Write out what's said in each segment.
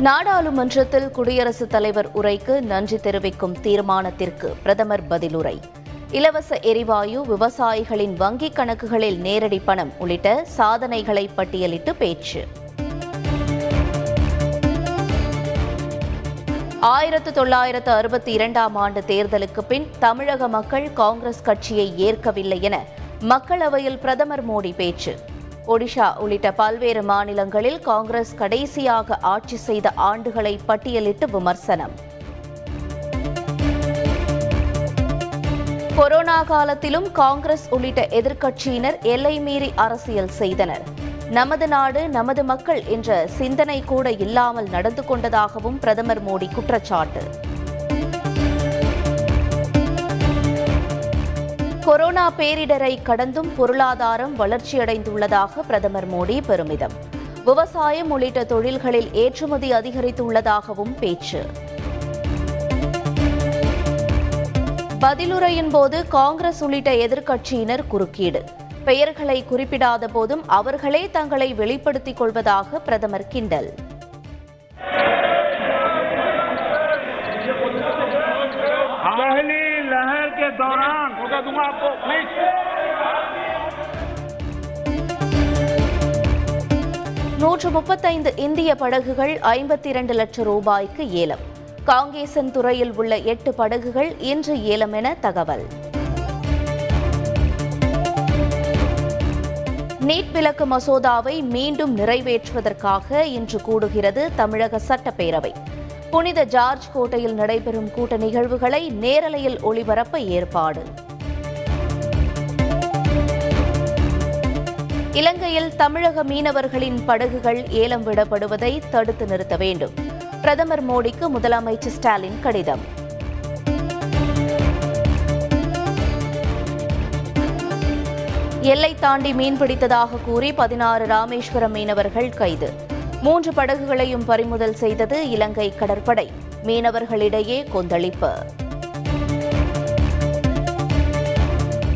நாடாளுமன்றத்தில் குடியரசுத் தலைவர் உரைக்கு நன்றி தெரிவிக்கும் தீர்மானத்திற்கு பிரதமர் பதிலுரை. இலவச எரிவாயு விவசாயிகளின் வங்கிக் கணக்குகளில் நேரடி பணம் உள்ளிட்ட சாதனைகளை பட்டியலிட்டு பேச்சு. ஆயிரத்து தொள்ளாயிரத்து அறுபத்தி இரண்டாம் ஆண்டு தேர்தலுக்கு பின் தமிழக மக்கள் காங்கிரஸ் கட்சியை ஏற்கவில்லை என மக்களவையில் பிரதமர் மோடி பேச்சு. ஒடிஷா உள்ளிட்ட பல்வேறு மாநிலங்களில் காங்கிரஸ் கடைசியாக ஆட்சி செய்த ஆண்டுகளை பட்டியலிட்டு விமர்சனம். கொரோனா காலத்திலும் காங்கிரஸ் உள்ளிட்ட எதிர்க்கட்சியினர் எல்லை மீறி அரசியல் செய்தனர். நமது நாடு நமது மக்கள் என்ற சிந்தனை கூட இல்லாமல் நடந்து கொண்டதாகவும் பிரதமர் மோடி குற்றச்சாட்டு. கொரோனா பேரிடரை கடந்தும் பொருளாதாரம் வளர்ச்சியடைந்துள்ளதாக பிரதமர் மோடி பெருமிதம் விவசாயம் உள்ளிட்ட தொழில்களில் ஏற்றுமதி அதிகரித்துள்ளதாகவும் பேச்சு பதிலுரையின் போது காங்கிரஸ் உள்ளிட்ட எதிர்க்கட்சியினர் குறுக்கீடு பெயர்களை குறிப்பிடாத போதும் அவர்களே தங்களை வெளிப்படுத்திக் கொள்வதாக பிரதமர் கிண்டல் पहली लहर के दौरान jogando um நூற்று முப்பத்தைந்து இந்திய படகுகள் ஐம்பத்தி இரண்டு லட்சம் ரூபாய்க்கு ஏலம். காங்கேசன் துறையில் உள்ள எட்டு படகுகள் இன்று ஏலம் என தகவல். நீட் விலக்கு மசோதாவை மீண்டும் நிறைவேற்றுவதற்காக இன்று கூடுகிறது தமிழக சட்டப்பேரவை. புனித ஜார்ஜ் கோட்டையில் நடைபெறும் கூட்ட நிகழ்வுகளை நேரலையில் ஒளிபரப்ப ஏற்பாடு. இலங்கையில் தமிழக மீனவர்களின் படகுகள் ஏலம் விடப்படுவதை தடுத்து நிறுத்த வேண்டும். பிரதமர் மோடிக்கு முதலமைச்சர் ஸ்டாலின் கடிதம். எல்லை தாண்டி மீன்பிடித்ததாக கூறி பதினாறு ராமேஸ்வரம் மீனவர்கள் கைது. மூன்று படகுகளையும் பறிமுதல் செய்தது இலங்கை கடற்படை. மீனவர்களிடையே கொந்தளிப்பு.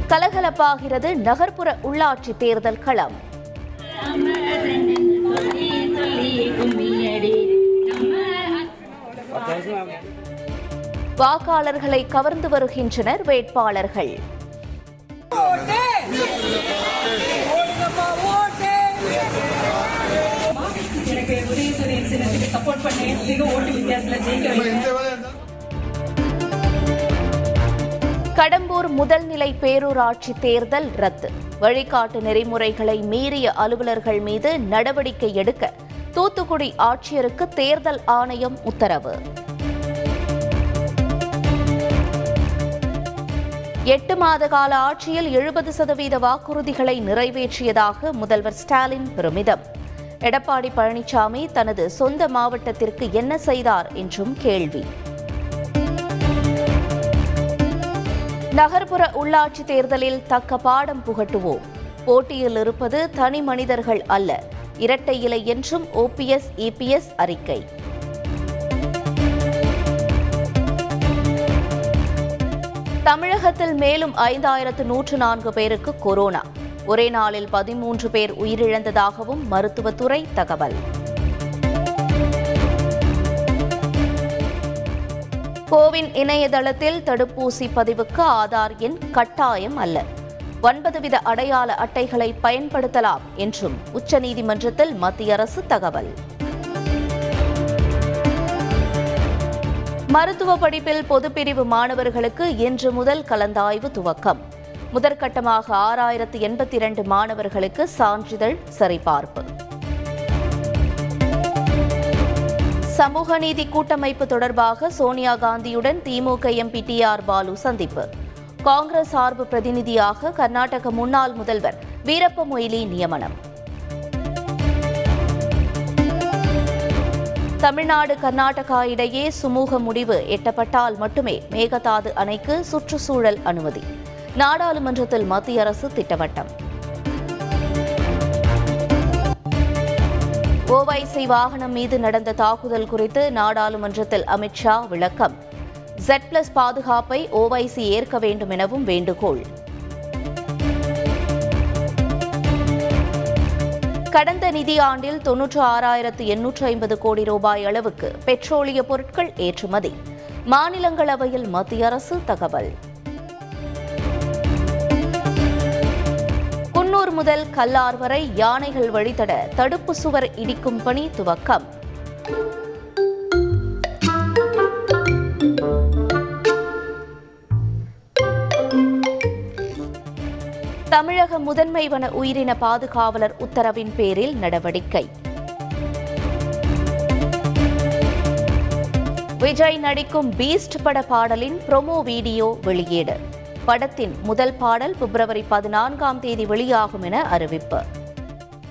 கலகலப்பாகிறது நகர்ப்புற உள்ளாட்சி தேர்தல் களம். வாக்காளர்களை கவர்ந்து வருகின்றனர் வேட்பாளர்கள். சப்போர்ட் பண்ணேன் ஓட்டு வித்தியாசத்தில் ஜெயிக்க வைக்கிறேன் முதல்நிலை பேரூராட்சி தேர்தல் ரத்து. வழிகாட்டு நெறிமுறைகளை மீறிய அலுவலர்கள் மீது நடவடிக்கை எடுக்க தூத்துக்குடி ஆட்சியருக்கு தேர்தல் ஆணையம் உத்தரவு. எட்டு மாத கால ஆட்சியில் எழுபது சதவீத வாக்குறுதிகளை நிறைவேற்றியதாக முதல்வர் ஸ்டாலின் பெருமிதம். எடப்பாடி பழனிசாமி தனது சொந்த மாவட்டத்திற்கு என்ன செய்தார் என்றும் கேள்வி. நகர்ப்புற உள்ளாட்சி தேர்தலில் தக்க பாடம் புகட்டுவோம். போட்டியில் இருப்பது தனி மனிதர்கள் அல்ல. இரட்டை இலை என்றும் ஓபிஎஸ் இபிஎஸ் அறிக்கை. தமிழகத்தில் மேலும் ஐந்தாயிரத்து நூற்று நான்கு பேருக்கு கொரோனா. ஒரே நாளில் பதிமூன்று பேர் உயிரிழந்ததாகவும் மருத்துவத்துறை தகவல். கோவின் இணையதளத்தில் தடுப்பூசி பதிவுக்கு ஆதார் எண் கட்டாயம் அல்ல. ஒன்பது வித அடையாள அட்டைகளை பயன்படுத்தலாம் என்றும் உச்சநீதிமன்றத்தில் மத்திய அரசு தகவல். மருத்துவ படிப்பில் பொதுப்பிரிவு மாணவர்களுக்கு இன்று முதல் கலந்தாய்வு துவக்கம். முதற்கட்டமாக ஆறாயிரத்து எண்பத்தி இரண்டு மாணவர்களுக்கு சான்றிதழ் சரிபார்ப்பு. சமூக நீதி கூட்டமைப்பு தொடர்பாக Sonia காந்தியுடன் DMK MP T R Baalu சந்திப்பு. காங்கிரஸ் சார்பு பிரதிநிதியாக கர்நாடக முன்னாள் முதல்வர் வீரப்ப மொய்லி நியமனம். தமிழ்நாடு கர்நாடகா இடையே சுமூக முடிவு எட்டப்பட்டால் மட்டுமே மேகதாது அணைக்கு சுற்றுச்சூழல் அனுமதி. நாடாளுமன்றத்தில் மத்திய அரசு திட்டவட்டம். ஓவைசி வாகனம் மீது நடந்த தாக்குதல் குறித்து நாடாளுமன்றத்தில் அமித்ஷா விளக்கம். ஜெட் பிளஸ் பாதுகாப்பை ஓவைசி ஏற்க வேண்டும் எனவும் வேண்டுகோள். கடந்த நிதியாண்டில் தொன்னூற்று ஆறாயிரத்து எண்ணூற்று ஐம்பது கோடி ரூபாய் அளவுக்கு பெட்ரோலிய பொருட்கள் ஏற்றுமதி. மாநிலங்களவையில் மத்திய அரசு தகவல். முதல் கல்லார் வரை யானைகள் வழித்தட தடுப்பு சுவர் இடிக்கும் பணி துவக்கம். தமிழக முதன்மை வன உயிரின பாதுகாவலர் உத்தரவின் பேரில் நடவடிக்கை. விஜய் நடிக்கும் பீஸ்ட் பட பாடலின் ப்ரோமோ வீடியோ வெளியீடு. படத்தின் முதல் பாடல் பிப்ரவரி பதினான்காம் தேதி வெளியாகும் என அறிவிப்பு.